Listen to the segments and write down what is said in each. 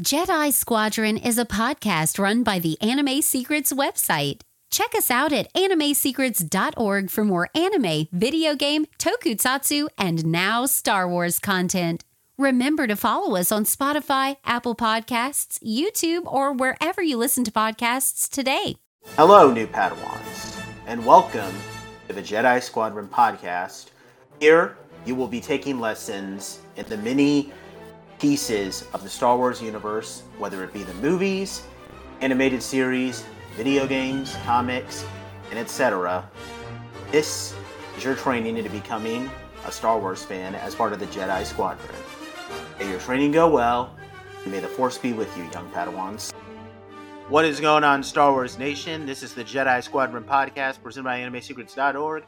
Jedi Squadron is a podcast run by the Anime Secrets website. Check us out at animesecrets.org for more anime, video game, tokusatsu, and now Star Wars content. Remember to follow us on Spotify, Apple Podcasts, YouTube, or wherever you listen to podcasts today. Hello, new Padawans, and welcome to the Jedi Squadron podcast. Here, you will be taking lessons in the many pieces of the Star Wars universe, whether it be the movies, animated series, video games, comics, and etc. This is your training into becoming a Star Wars fan as part of the Jedi Squadron. May your training go well, and may the Force be with you, young Padawans. What is going on, Star Wars Nation? This is the Jedi Squadron podcast presented by AnimeSecrets.org.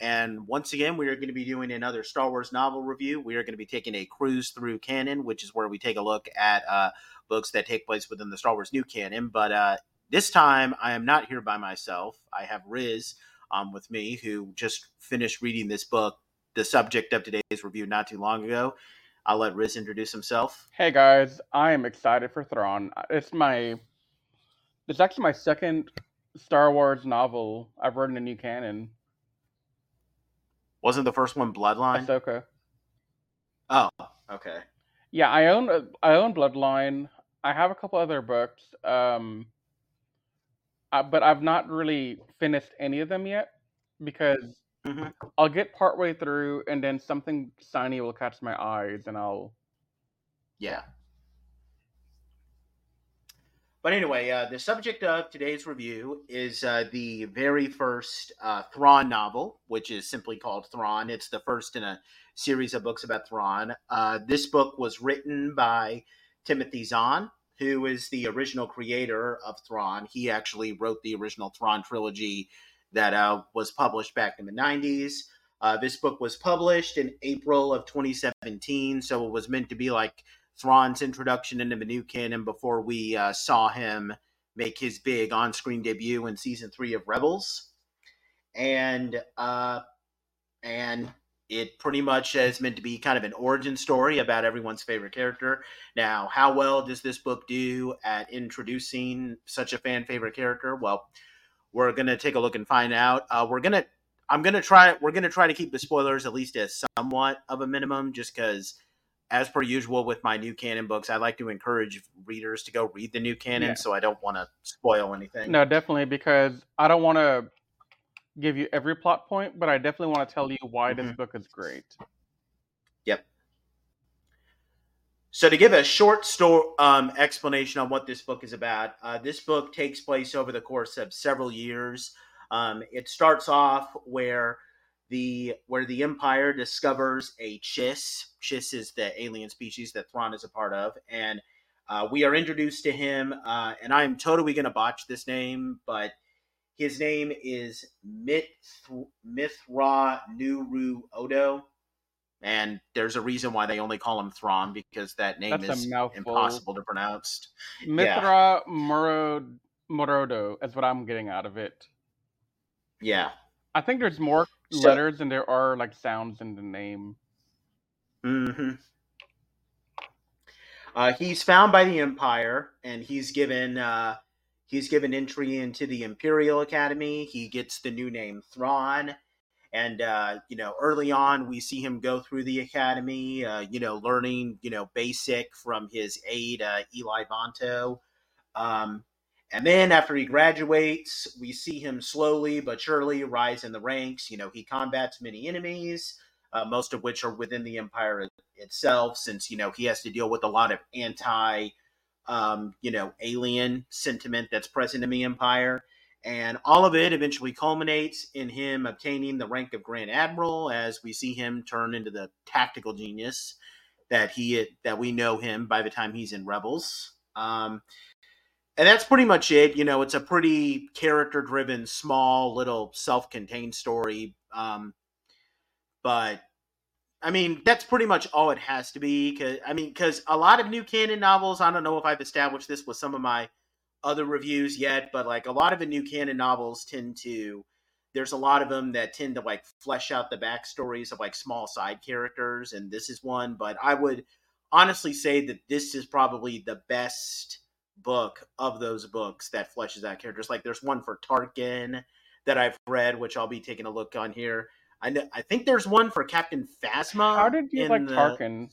And once again, we are going to be doing another Star Wars novel review. We are going to be taking a cruise through canon, which is where we take a look at uh, books that take place within the Star Wars new canon. But uh, this time, I am not here by myself. I have Riz um, with me, who just finished reading this book, the subject of today's review, not too long ago. I'll let Riz introduce himself. Hey guys, I am excited for Thrawn. It's my it's actually my second Star Wars novel I've read in the new canon. Wasn't the first one Bloodline? Ahsoka. Oh, okay. Yeah, I own I own Bloodline. I have a couple other books, um, uh, but I've not really finished any of them yet because Mhm. I'll get partway through and then something shiny will catch my eyes and I'll Yeah. But anyway, uh, the subject of today's review is uh, the very first uh, Thrawn novel, which is simply called Thrawn. It's the first in a series of books about Thrawn. Uh, this book was written by Timothy Zahn, who is the original creator of Thrawn. He actually wrote the original Thrawn trilogy that uh, was published back in the 90s. Uh, this book was published in April of 2017, so it was meant to be like Thrawn's introduction into the new canon before we uh, saw him make his big on-screen debut in season three of Rebels, and uh, and it pretty much is meant to be kind of an origin story about everyone's favorite character. Now, how well does this book do at introducing such a fan favorite character? Well, we're gonna take a look and find out. Uh, we're gonna I'm gonna try. We're gonna try to keep the spoilers at least as somewhat of a minimum, just because as per usual with my new canon books, I like to encourage readers to go read the new canon, Yeah. so I don't want to spoil anything. No, definitely because I don't want to give you every plot point, but I definitely want to tell you why this Mhm. book is great. Yep. So to give a short story um, explanation on what this book is about, uh, this book takes place over the course of several years. Um, it starts off where the where the Empire discovers a Chiss. Chiss is the alien species that Thrawn is a part of, and uh, we are introduced to him. Uh, and I am totally going to botch this name, but his name is Mith- Mithra Nuru Odo. And there's a reason why they only call him Thrawn because that name That's is impossible to pronounce. Mithra Moro- Morodo is what I'm getting out of it. Yeah. I think there's more So- letters and there are like sounds in the name. hmm Uh, he's found by the Empire, and he's given uh, he's given entry into the Imperial Academy. He gets the new name Thrawn, and uh, you know, early on, we see him go through the academy. Uh, you know, learning you know basic from his aide uh, Eli Vanto. Um, and then after he graduates, we see him slowly but surely rise in the ranks. You know, he combats many enemies, uh, most of which are within the Empire itself, since, you know, he has to deal with a lot of anti, um, you know, alien sentiment that's present in the Empire. And all of it eventually culminates in him obtaining the rank of Grand Admiral as we see him turn into the tactical genius that he that we know him by the time he's in Rebels. Um, and that's pretty much it. You know, it's a pretty character driven, small, little self contained story. Um, but I mean, that's pretty much all it has to be. Cause I mean, because a lot of new canon novels, I don't know if I've established this with some of my other reviews yet, but like a lot of the new canon novels tend to, there's a lot of them that tend to like flesh out the backstories of like small side characters, and this is one. But I would honestly say that this is probably the best book of those books that fleshes out characters. Like there's one for Tarkin that I've read, which I'll be taking a look on here. I know, I think there's one for Captain Phasma. How did you like the- Tarkin?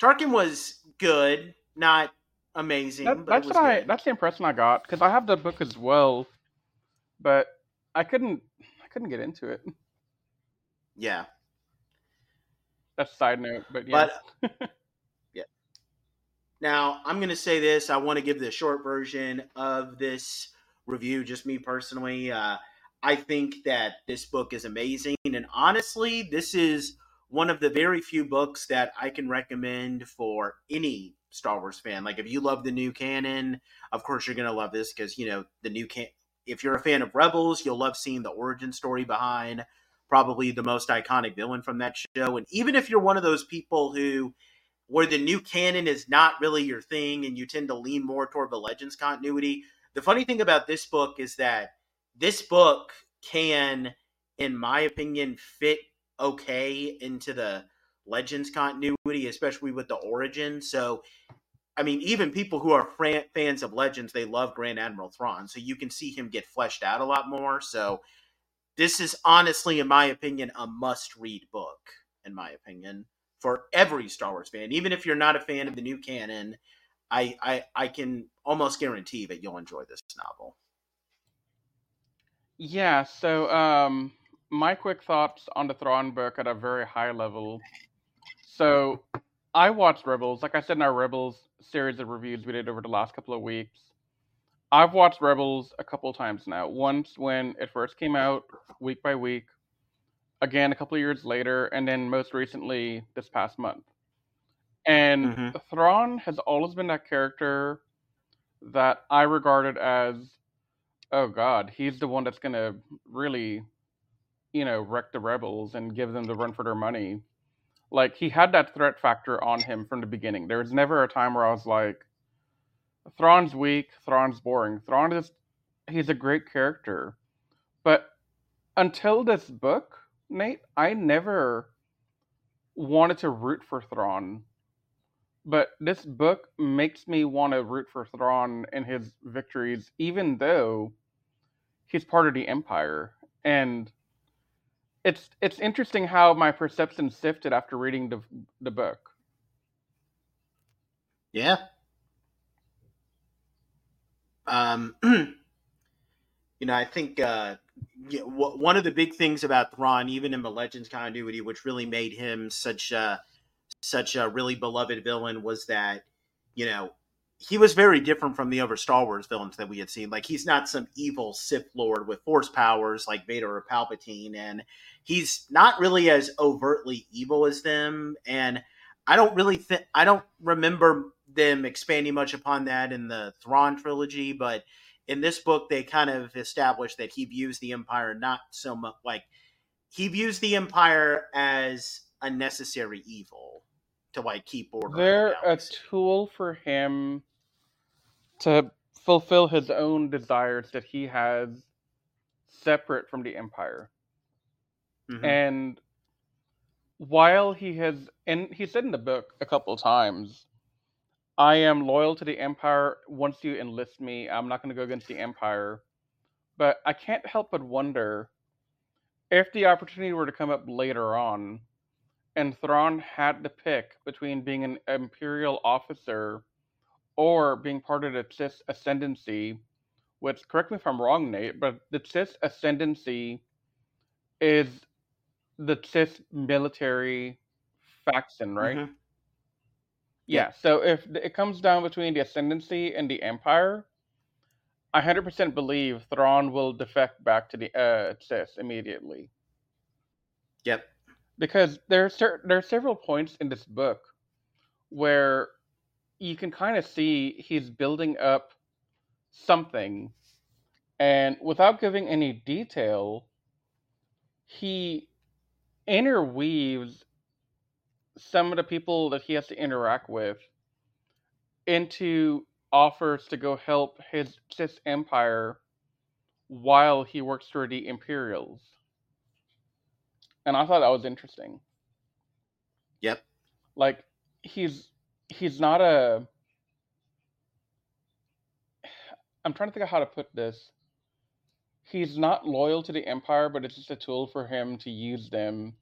Tarkin was good, not amazing. That, that's what I. That's the impression I got because I have the book as well, but I couldn't. I couldn't get into it. yeah. That's a side note, but yeah. But yeah. Now I'm gonna say this. I want to give the short version of this review, just me personally. Uh, I think that this book is amazing, and honestly, this is one of the very few books that I can recommend for any Star Wars fan. Like, if you love the new canon, of course you're gonna love this because you know the new can. If you're a fan of Rebels, you'll love seeing the origin story behind probably the most iconic villain from that show. And even if you're one of those people who, where the new canon is not really your thing and you tend to lean more toward the Legends continuity, the funny thing about this book is that this book can, in my opinion, fit okay into the Legends continuity, especially with the origin. So, I mean, even people who are fans of Legends, they love Grand Admiral Thrawn. So you can see him get fleshed out a lot more. So, this is honestly, in my opinion, a must read book, in my opinion, for every Star Wars fan. Even if you're not a fan of the new canon, I, I, I can almost guarantee that you'll enjoy this novel. Yeah, so um, my quick thoughts on the Thrawn book at a very high level. So I watched Rebels, like I said in our Rebels series of reviews we did over the last couple of weeks. I've watched Rebels a couple times now. Once when it first came out, week by week. Again, a couple of years later, and then most recently this past month. And Mhm. Thrawn has always been that character that I regarded as oh god, he's the one that's gonna really, you know, wreck the rebels and give them the run for their money. Like he had that threat factor on him from the beginning. There was never a time where I was like, Thrawn's weak, Thrawn's boring. Thrawn is he's a great character. But until this book, Nate, I never wanted to root for Thrawn. But this book makes me want to root for Thrawn in his victories, even though he's part of the Empire. And it's it's interesting how my perception shifted after reading the the book. Yeah. Um, you know, I think uh, w- one of the big things about Thrawn, even in the Legends continuity, which really made him such a such a really beloved villain, was that you know he was very different from the other Star Wars villains that we had seen. Like he's not some evil Sith Lord with Force powers like Vader or Palpatine, and he's not really as overtly evil as them. And I don't really think I don't remember them expanding much upon that in the Thrawn trilogy, but in this book they kind of established that he views the Empire not so much like he views the Empire as a necessary evil to like keep order. They're a tool for him to fulfill his own desires that he has separate from the Empire. Mhm. And while he has, and he said in the book a couple times, I am loyal to the Empire. Once you enlist me, I'm not going to go against the Empire. But I can't help but wonder if the opportunity were to come up later on, and Thrawn had to pick between being an Imperial officer or being part of the Chiss Ascendancy, which, correct me if I'm wrong, Nate, but the Chiss Ascendancy is the Chiss military faction, right? Mhm. Yeah. So if it comes down between the Ascendancy and the Empire, I 100% believe Thrawn will defect back to the uh, Chiss immediately. Yep. Because there are cer- there are several points in this book where you can kind of see he's building up something, and without giving any detail, he interweaves some of the people that he has to interact with into offers to go help his Chiss empire while he works for the Imperials. And I thought that was interesting. Yep. Like he's he's not a I'm trying to think of how to put this. He's not loyal to the Empire, but it's just a tool for him to use them.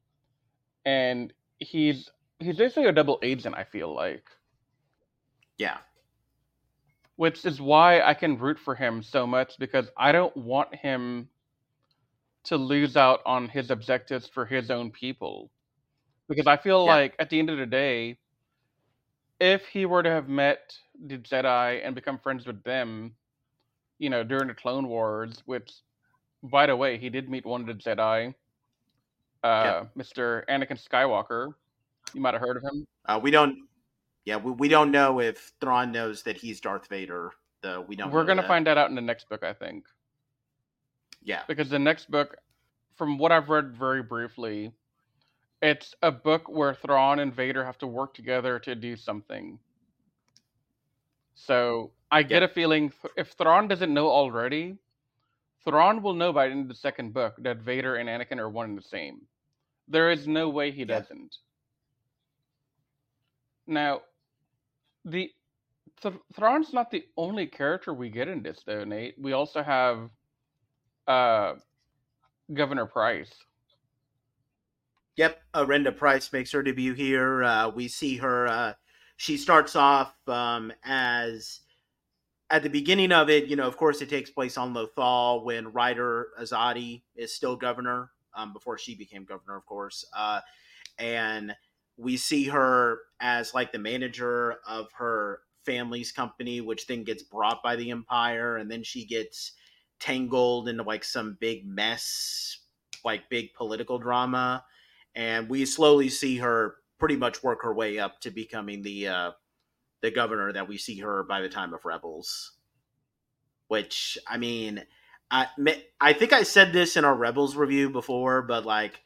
And he's he's basically a double agent, I feel like. Yeah. Which is why I can root for him so much because I don't want him to lose out on his objectives for his own people. Because I feel Yeah. like at the end of the day, if he were to have met the Jedi and become friends with them, you know, during the Clone Wars, which, by the way, he did meet one of the Jedi, uh, Mr. Anakin Skywalker. You might have heard of him. Uh, we don't. Yeah, we, we don't know if Thrawn knows that he's Darth Vader. Though we don't. We're gonna that. find that out in the next book, I think, Yeah. because the next book, from what I've read very briefly, it's a book where Thrawn and Vader have to work together to do something. So I get Yeah. a feeling if Thrawn doesn't know already, Thrawn will know by the end of the second book that Vader and Anakin are one and the same. There is no way he Yeah. doesn't. Now, the Th- Thrawn's not the only character we get in this, though, Nate. We also have uh, Governor Price. Yep. Arihnda Price makes her debut here. Uh, we see her. Uh, she starts off um, as at the beginning of it. You know, of course, it takes place on Lothal when Ryder Azadi is still governor. Um, before she became governor, of course. Uh, and we see her as like the manager of her family's company, which then gets brought by the Empire, and then she gets tangled into like some big mess, like big political drama, and we slowly see her pretty much work her way up to becoming the uh, the governor that we see her by the time of Rebels. Which I mean, I I think I said this in our Rebels review before, but like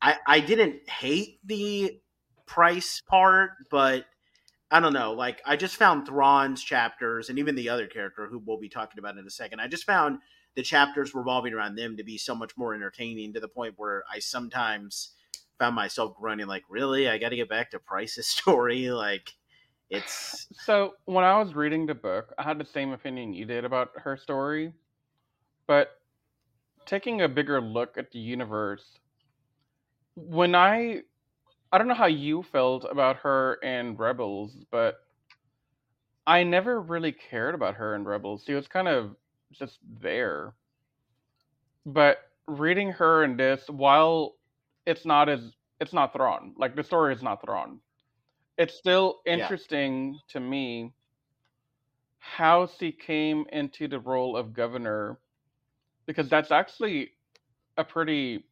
I I didn't hate the price part, but I don't know. Like I just found Thrawn's chapters and even the other character who we'll be talking about in a second. I just found the chapters revolving around them to be so much more entertaining to the point where I sometimes found myself grunting like, "Really? I got to get back to Price's story." Like it's So when I was reading the book, I had the same opinion you did about her story, but taking a bigger look at the universe, when I I don't know how you felt about her in Rebels, but I never really cared about her in Rebels. She was kind of just there. But reading her in this, while it's not as it's not Thrawn, like the story is not Thrawn, it's still Yeah. interesting to me how she came into the role of governor because that's actually a pretty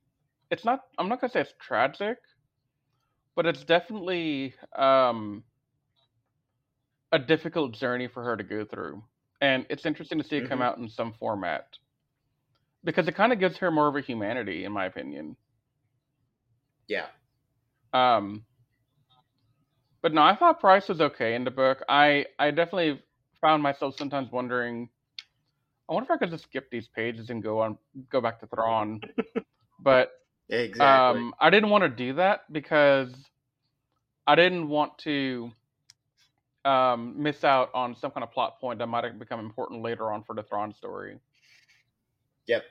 it's not i'm not going to say it's tragic but it's definitely um a difficult journey for her to go through and it's interesting to see it come Mhm. out in some format because it kind of gives her more of a humanity in my opinion. Yeah, um but no i thought price was okay in the book. I i definitely found myself sometimes wondering i wonder if i could just skip these pages and go on go back to thrawn but exactly. um i didn't want to do that because i didn't want to um miss out on some kind of plot point that might have become important later on for the thrawn story Yep.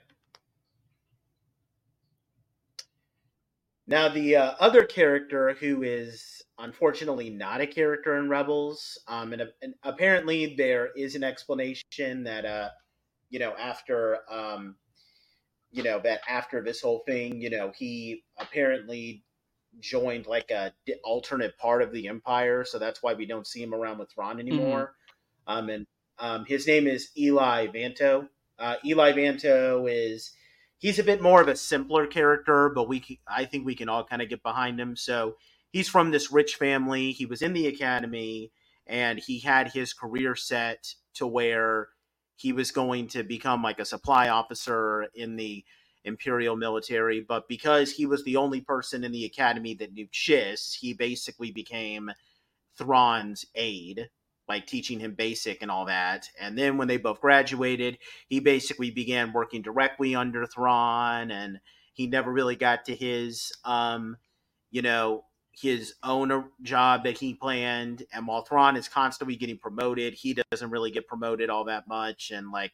Now, the uh, other character who is unfortunately not a character in Rebels, um, and, and apparently there is an explanation that, uh, you know, after, um, you know, that after this whole thing, you know, he apparently joined like a alternate part of the Empire, so that's why we don't see him around with Thrawn anymore. Um, and um, his name is Eli Vanto. Uh, Eli Vanto is he's a bit more of a simpler character, but we I think we can all kind of get behind him. So he's from this rich family. He was in the academy, and he had his career set to where he was going to become like a supply officer in the imperial military. But because he was the only person in the academy that knew Chiss, he basically became Thrawn's aide like teaching him basic and all that. And then when they both graduated, he basically began working directly under Thrawn and he never really got to his um you know, his own job that he planned, and while Thrawn is constantly getting promoted, he doesn't really get promoted all that much, and like,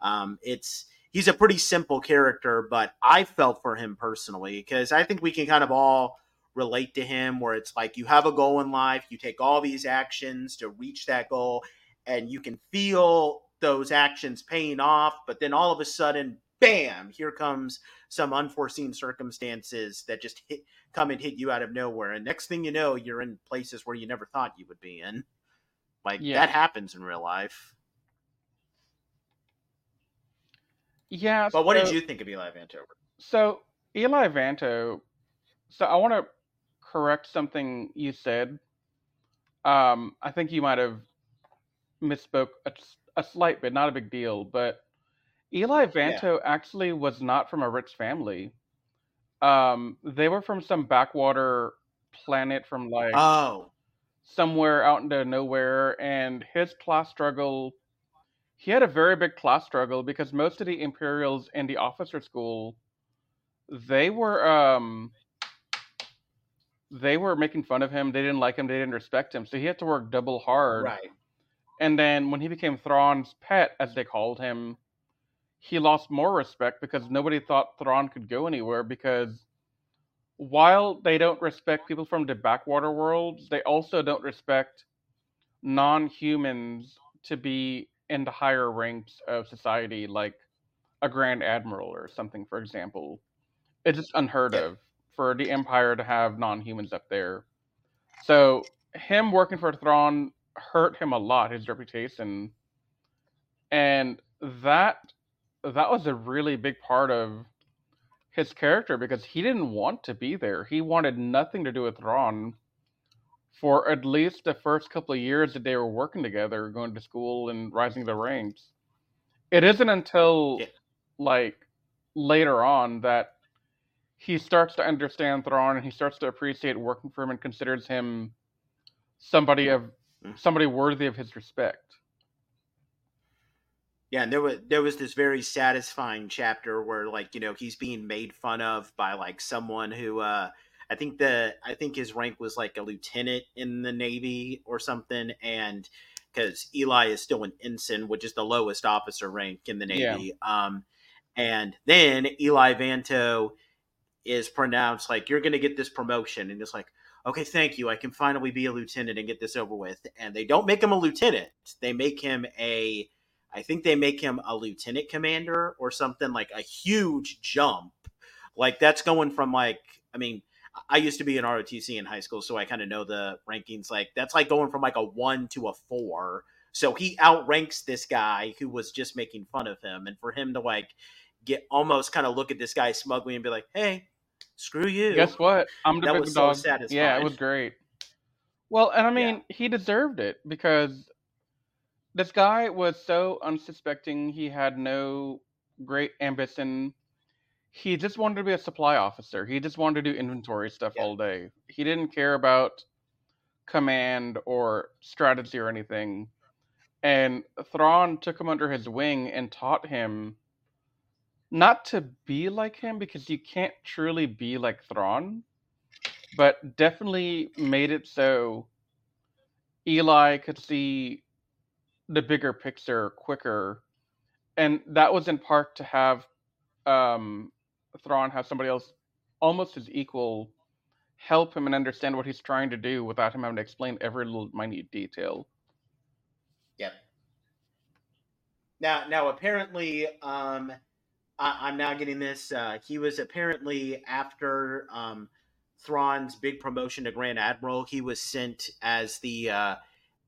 um, it's he's a pretty simple character, but I felt for him personally because I think we can kind of all relate to him where it's like you have a goal in life, you take all these actions to reach that goal, and you can feel those actions paying off, but then all of a sudden, bam, here comes some unforeseen circumstances that just hit, come and hit you out of nowhere. And next thing you know, you're in places where you never thought you would be in. Like Yeah. that happens in real life. Yeah. But what did you think of Eli Vanto? So Eli Vanto. So I want to correct something you said. Um, I think you might have misspoke a, a slight bit, not a big deal, but Eli Vanto actually was not from a rich family. Um, they were from some backwater planet from like Oh, somewhere out into nowhere, and his class struggle. He had a very big class struggle because most of the Imperials in the officer school, they were um, they were making fun of him. They didn't like him. They didn't respect him. So he had to work double hard. right. And then when he became Thrawn's pet, as they called him, he lost more respect because nobody thought Thrawn could go anywhere. Because while they don't respect people from the backwater worlds, they also don't respect non humans to be in the higher ranks of society, like a Grand Admiral or something, for example. It's just unheard Yeah. of for the Empire to have non humans up there. So him working for Thrawn hurt him a lot, his reputation. And that that was a really big part of his character because he didn't want to be there. He wanted nothing to do with Thrawn for at least the first couple of years that they were working together, going to school and rising the ranks. It isn't until Yeah. like later on that he starts to understand Thrawn and he starts to appreciate working for him and considers him somebody of Mhm. somebody worthy of his respect. Yeah, and there was there was this very satisfying chapter where like you know he's being made fun of by like someone who uh I think the I think his rank was like a lieutenant in the navy or something, and because Eli is still an ensign, which is the lowest officer rank in the Yeah. navy. Um, and then Eli Vanto is pronounced like you're going to get this promotion, and it's like okay, thank you, I can finally be a lieutenant and get this over with. And they don't make him a lieutenant; they make him a I think they make him a lieutenant commander or something like a huge jump. Like that's going from like I mean, I used to be in ROTC in high school, so I kind of know the rankings. Like that's like going from like a one to a four. So he outranks this guy who was just making fun of him, and for him to like get almost kind of look at this guy smugly and be like, "Hey, screw you." Guess what? I'm the That was so dog. Yeah, it was great. Well, and I Yeah. mean, he deserved it because this guy was so unsuspecting. He had no great ambition. He just wanted to be a supply officer. He just wanted to do inventory stuff Yeah. all day. He didn't care about command or strategy or anything. And Thrawn took him under his wing and taught him not to be like him because you can't truly be like Thrawn, but definitely made it so Eli could see the bigger picture quicker. And that was in part to have um, Thrawn have somebody else almost his equal help him and understand what he's trying to do without him having to explain every little minute detail. Yep. Now, now apparently, um, I, I'm now getting this. Uh, he was apparently after um, Thrawn's big promotion to Grand Admiral. He was sent as the uh,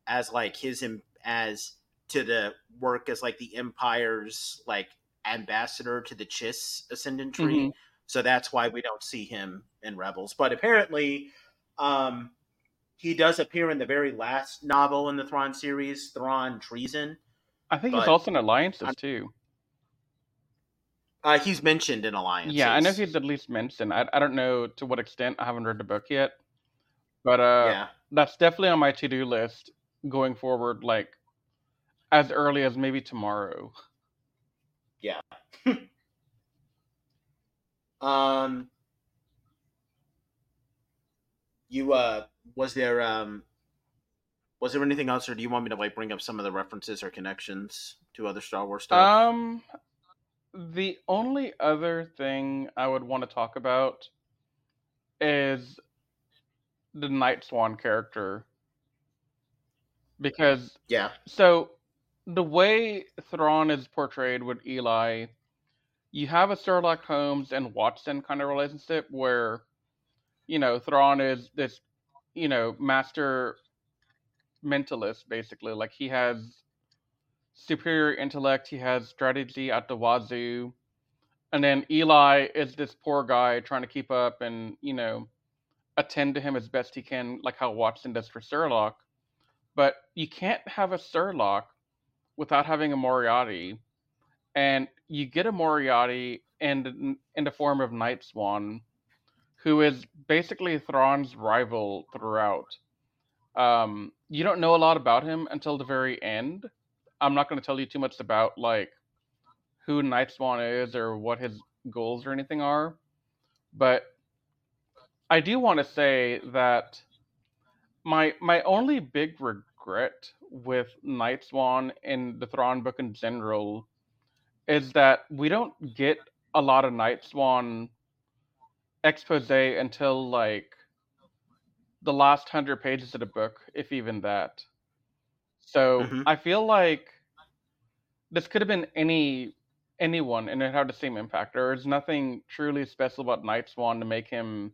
as like his as to the work as like the Empire's like ambassador to the Chiss Ascendancy. Mhm. So that's why we don't see him in Rebels. But apparently, um, he does appear in the very last novel in the Thrawn series, Thrawn Treason. I think he's also in alliances I'm- too. Uh, he's mentioned in Alliances. Yeah, I know he's at least mentioned. I, I don't know to what extent. I haven't read the book yet, but uh, yeah, that's definitely on my to do list going forward. Like as early as maybe tomorrow. Yeah. um, you uh was there um was there anything else or do you want me to like bring up some of the references or connections to other Star Wars stuff? Um the only other thing I would want to talk about is the Nightswan character. Because yeah. So the way Thrawn is portrayed with Eli, you have a Sherlock Holmes and Watson kind of relationship where, you know, Thrawn is this, you know, master mentalist basically. Like he has superior intellect, he has strategy at the wazoo. And then Eli is this poor guy trying to keep up and, you know, attend to him as best he can, like how Watson does for Sherlock. But you can't have a Sherlock without having a Moriarty. And you get a Moriarty in, in the form of Nightswan, who is basically Thrawn's rival throughout. Um, you don't know a lot about him until the very end. I'm not going to tell you too much about like who Nightswan is or what his goals or anything are, but I do want to say that my my only big regret with Nightswan in the Thrawn book in general is that we don't get a lot of Nightswan expose until like the last hundred pages of the book, if even that. So Mhm. I feel like this could have been any anyone and it had the same impact. There's nothing truly special about Nightswan to make him,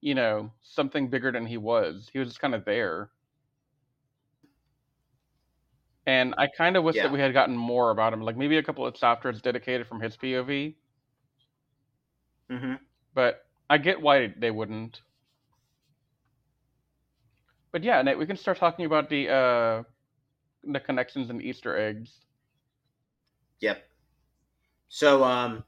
you know, something bigger than he was. He was just kind of there. And I kind of wish Yeah. that we had gotten more about him, like maybe a couple of chapters dedicated from his POV. hmm But I get why they wouldn't. But yeah, Nate, we can start talking about the uh, the connections and Easter eggs. Yep. So, um,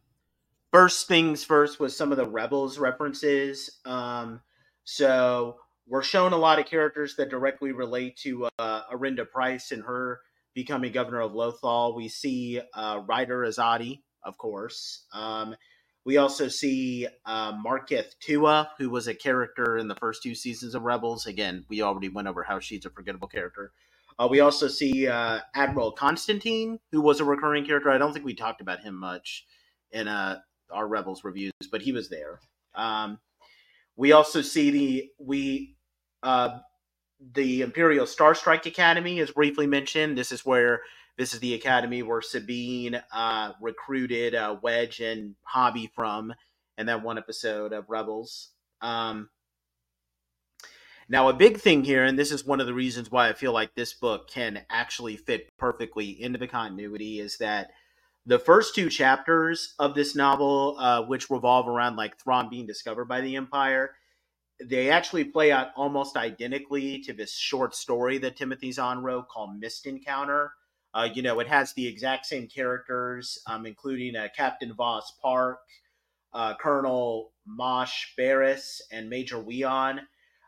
first things first was some of the Rebels references. Um, so we're shown a lot of characters that directly relate to uh, Arihnda Price and her becoming governor of Lothal. We see uh, Ryder Azadi, of course. Um, we also see uh, Maketh Tua, who was a character in the first two seasons of Rebels. Again, we already went over how she's a forgettable character. Uh, we also see uh, Admiral Constantine, who was a recurring character. I don't think we talked about him much in uh, our Rebels reviews, but he was there. Um, we also see the we uh, the Imperial Skystrike Academy is briefly mentioned. This is where this is the academy where Sabine uh, recruited uh, Wedge and Hobbie from, in that one episode of Rebels. Um, now, a big thing here, and this is one of the reasons why I feel like this book can actually fit perfectly into the continuity, is that the first two chapters of this novel, uh, which revolve around like Thrawn being discovered by the Empire, they actually play out almost identically to this short story that Timothy Zahn wrote called Mist Encounter. Uh, you know, it has the exact same characters, um, including uh, Captain Voss Parck, uh, Colonel Mosh Barris, and Major Weon.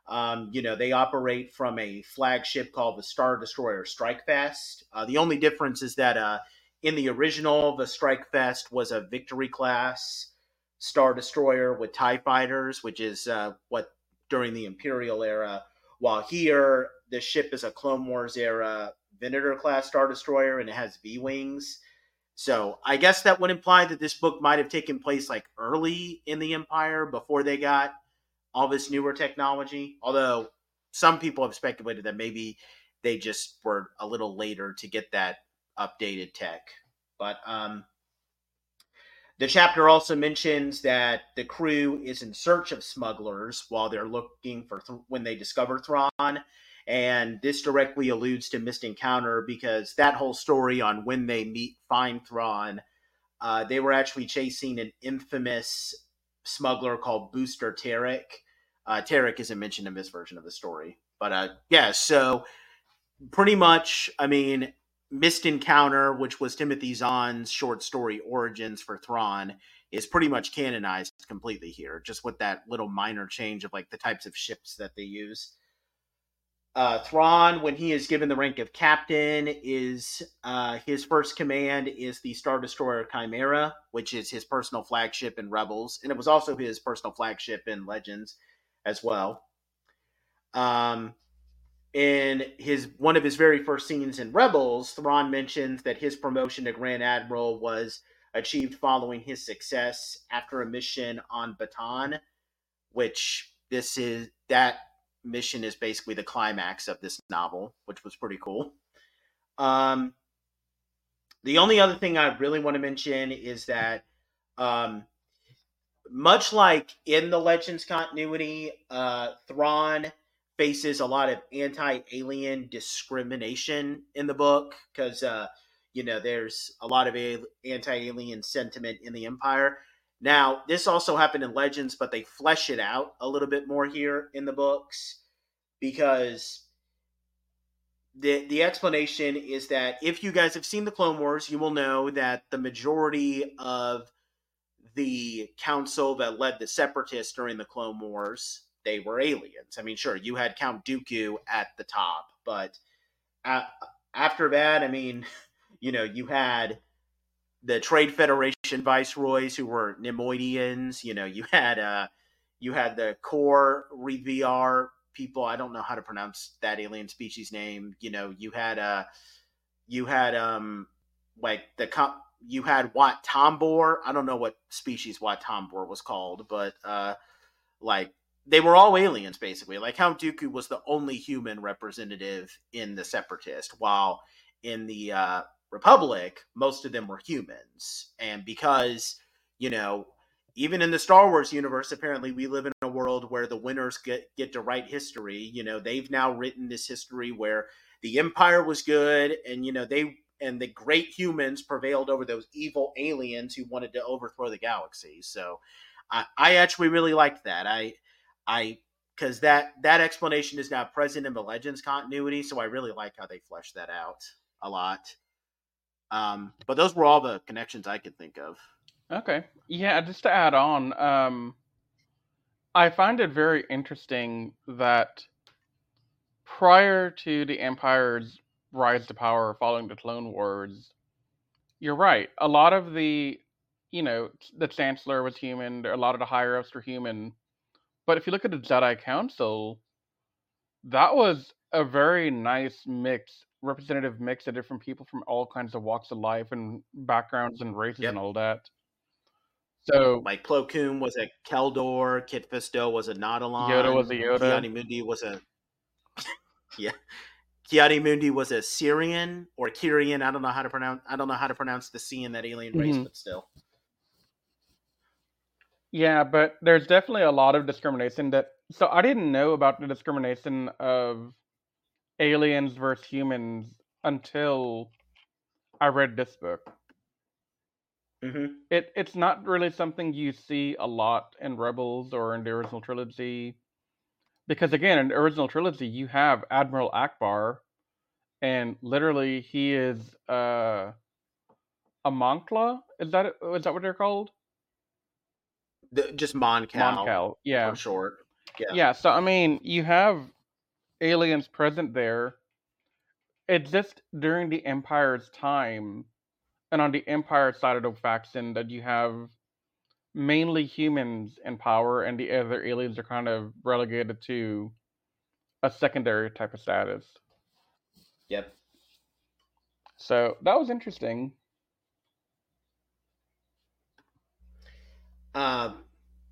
Um, you know, they operate from a flagship called the Star Destroyer Strikefast. Uh, the only difference is that uh, in the original, the Strikefast was a victory class Star Destroyer with TIE fighters, which is uh, what during the Imperial era. While here, the ship is a Clone Wars era Venator class Star Destroyer and it has V Wings. So I guess that would imply that this book might have taken place like early in the Empire before they got all this newer technology. Although some people have speculated that maybe they just were a little later to get that updated tech. But um, the chapter also mentions that the crew is in search of smugglers while they're looking for th- when they discover Thrawn. And this directly alludes to Mist Encounter because that whole story on when they meet find Thrawn, uh, they were actually chasing an infamous smuggler called Booster Terrik. Uh, Terrik isn't mentioned in this version of the story. But uh, yeah, so pretty much, I mean, Mist Encounter, which was Timothy Zahn's short story Origins for Thrawn, is pretty much canonized completely here, just with that little minor change of like the types of ships that they use. Uh, Thrawn, when he is given the rank of captain, is uh, his first command is the Star Destroyer Chimera, which is his personal flagship in Rebels, and it was also his personal flagship in Legends as well. Um, in his one of his very first scenes in Rebels, Thrawn mentions that his promotion to Grand Admiral was achieved following his success after a mission on Batonn, which this is that mission is basically the climax of this novel, which was pretty cool. Um, the only other thing I really want to mention is that, um, much like in the Legends continuity, uh, Thrawn faces a lot of anti-alien discrimination in the book because uh, you know there's a lot of a- anti-alien sentiment in the Empire. Now, this also happened in Legends, but they flesh it out a little bit more here in the books because the the explanation is that if you guys have seen the Clone Wars, you will know that the majority of the council that led the separatists during the Clone Wars, they were aliens. I mean, sure, you had Count Dooku at the top, but after that, I mean, you know, you had the Trade Federation viceroys who were Neimoidians. You know, you had uh, you had the Koorivar people. I don't know how to pronounce that alien species name. You know, you had uh you had um like the comp you had Wat Tambor. I don't know what species Wat Tambor was called, but uh like they were all aliens basically. Like Count Dooku was the only human representative in the Separatist, while in the uh Republic, most of them were humans. And because, you know, even in the Star Wars universe, apparently we live in a world where the winners get get to write history. You know, they've now written this history where the Empire was good, and you know they and the great humans prevailed over those evil aliens who wanted to overthrow the galaxy. So, I, I actually really liked that. I I because that that explanation is now present in the Legends continuity, so I really like how they flesh that out a lot. Um, but those were all the connections I could think of. Okay. Yeah, just to add on, um, I find it very interesting that prior to the Empire's rise to power following the Clone Wars, you're right. A lot of the, you know, the Chancellor was human, a lot of the higher ups were human. But if you look at the Jedi Council, that was a very nice mix, representative mix of different people from all kinds of walks of life and backgrounds and races yep. and all that. So like Plo Koon was a Kel Dor, Kit Fisto was a Nautolan, Yoda was a Yoda, Ki-Adi-Mundi was a yeah, Ki-Adi-Mundi was a Cerean or Kyrian. I don't know how to pronounce. I don't know how to pronounce the C in that alien race, mm-hmm. but still. Yeah, but there's definitely a lot of discrimination that. So I didn't know about the discrimination of aliens versus humans until I read this book. Mm-hmm. It it's not really something you see a lot in Rebels or in the original trilogy, because again, in the original trilogy, you have Admiral Ackbar, and literally he is uh, a Moncla. Is that is that what they're called? The, just Mon Cal. Mon Cal, yeah, for short. Yeah. Yeah. So I mean, you have aliens present there. It's just during the Empire's time and on the Empire side of the faction that you have mainly humans in power, and the other aliens are kind of relegated to a secondary type of status. Yep. So that was interesting. Um,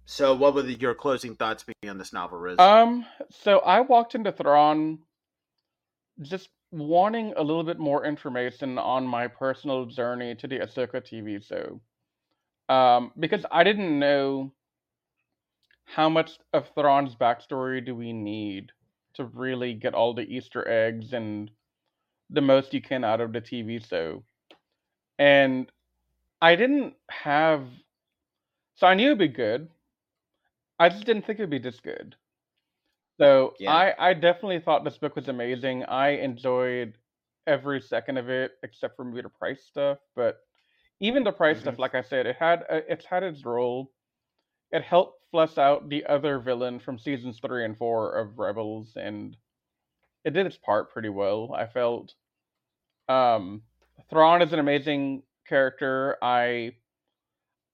so what would your closing thoughts be on this novel, Riz? Um, so I walked into Thrawn just wanting a little bit more information on my personal journey to the Ahsoka TV show. Um, because I didn't know how much of Thrawn's backstory do we need to really get all the Easter eggs and the most you can out of the TV show. And I didn't have. So I knew it'd be good. I just didn't think it'd be this good. So Yeah. I I definitely thought this book was amazing. I enjoyed every second of it except for maybe the price stuff, but even the price stuff, hmm like I said, it had uh, it's had its role. It helped flesh out the other villain from seasons three and four of Rebels, and it did its part pretty well. I felt. Um, Thrawn is an amazing character. I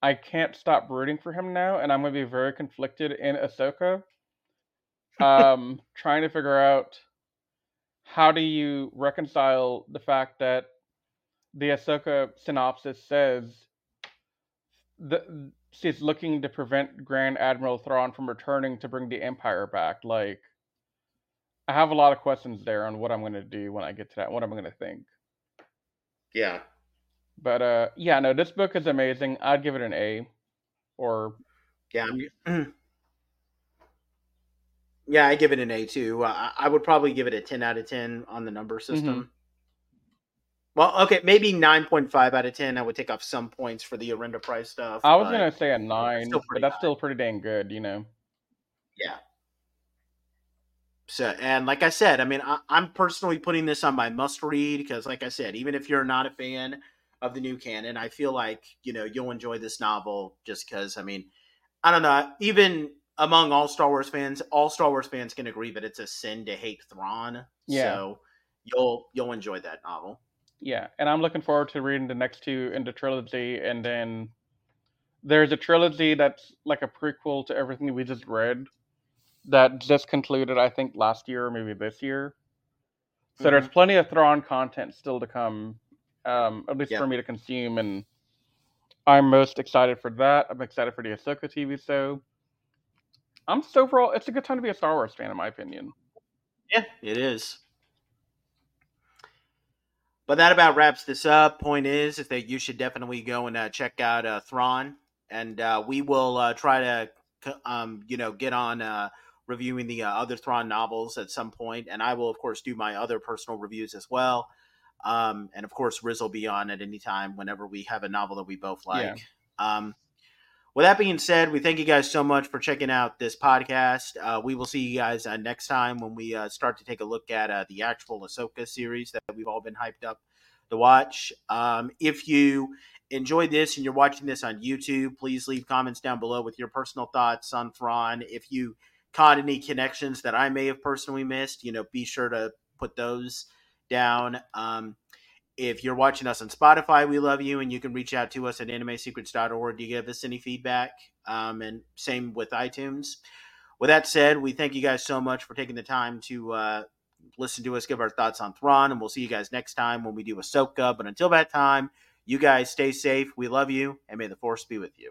I can't stop rooting for him now, and I'm going to be very conflicted in Ahsoka um, trying to figure out how do you reconcile the fact that the Ahsoka synopsis says that she's looking to prevent Grand Admiral Thrawn from returning to bring the Empire back. Like, I have a lot of questions there on what I'm going to do when I get to that. What I'm going to think. Yeah. But uh, yeah, no, this book is amazing. I'd give it an A, or yeah, I'm, yeah, I give it an A too. Uh, I would probably give it a ten out of ten on the number system. Mm-hmm. Well, okay, maybe nine point five out of ten. I would take off some points for the Arihnda Price stuff. I was gonna say a nine, but that's high. still pretty dang good, you know. Yeah. So, and like I said, I mean, I, am personally putting this on my must read because, like I said, even if you're not a fan of the new canon, I feel like you know you'll enjoy this novel just because. I mean, I don't know, even among all Star Wars fans, all Star Wars fans can agree that it's a sin to hate Thrawn. Yeah. So you'll you'll enjoy that novel. Yeah, and I'm looking forward to reading the next two in the trilogy, and then there's a trilogy that's like a prequel to everything we just read that just concluded, I think, last year or maybe this year. So mm-hmm. there's plenty of Thrawn content still to come, um, at least yeah. for me to consume, and I'm most excited for that. I'm excited for the Ahsoka TV show. I'm so overall, it's a good time to be a Star Wars fan, in my opinion. Yeah, it is. But that about wraps this up. Point is, is that you should definitely go and uh, check out uh, Thrawn, and uh, we will uh, try to, um, you know, get on uh, reviewing the uh, other Thrawn novels at some point, and I will, of course, do my other personal reviews as well. Um, and of course, Riz will be on at any time whenever we have a novel that we both like. Yeah. Um, with that being said, we thank you guys so much for checking out this podcast. Uh, we will see you guys uh, next time when we uh, start to take a look at uh, the actual Ahsoka series that we've all been hyped up to watch. Um, if you enjoyed this and you're watching this on YouTube, please leave comments down below with your personal thoughts on Thrawn. If you caught any connections that I may have personally missed, you know, be sure to put those down. Um, if you're watching us on Spotify, we love you, and you can reach out to us at animesecrets.org to give us any feedback. Um, and same with iTunes. With that said, we thank you guys so much for taking the time to uh, listen to us give our thoughts on Thrawn, and we'll see you guys next time when we do Ahsoka. But until that time, you guys stay safe. We love you, and may the Force be with you.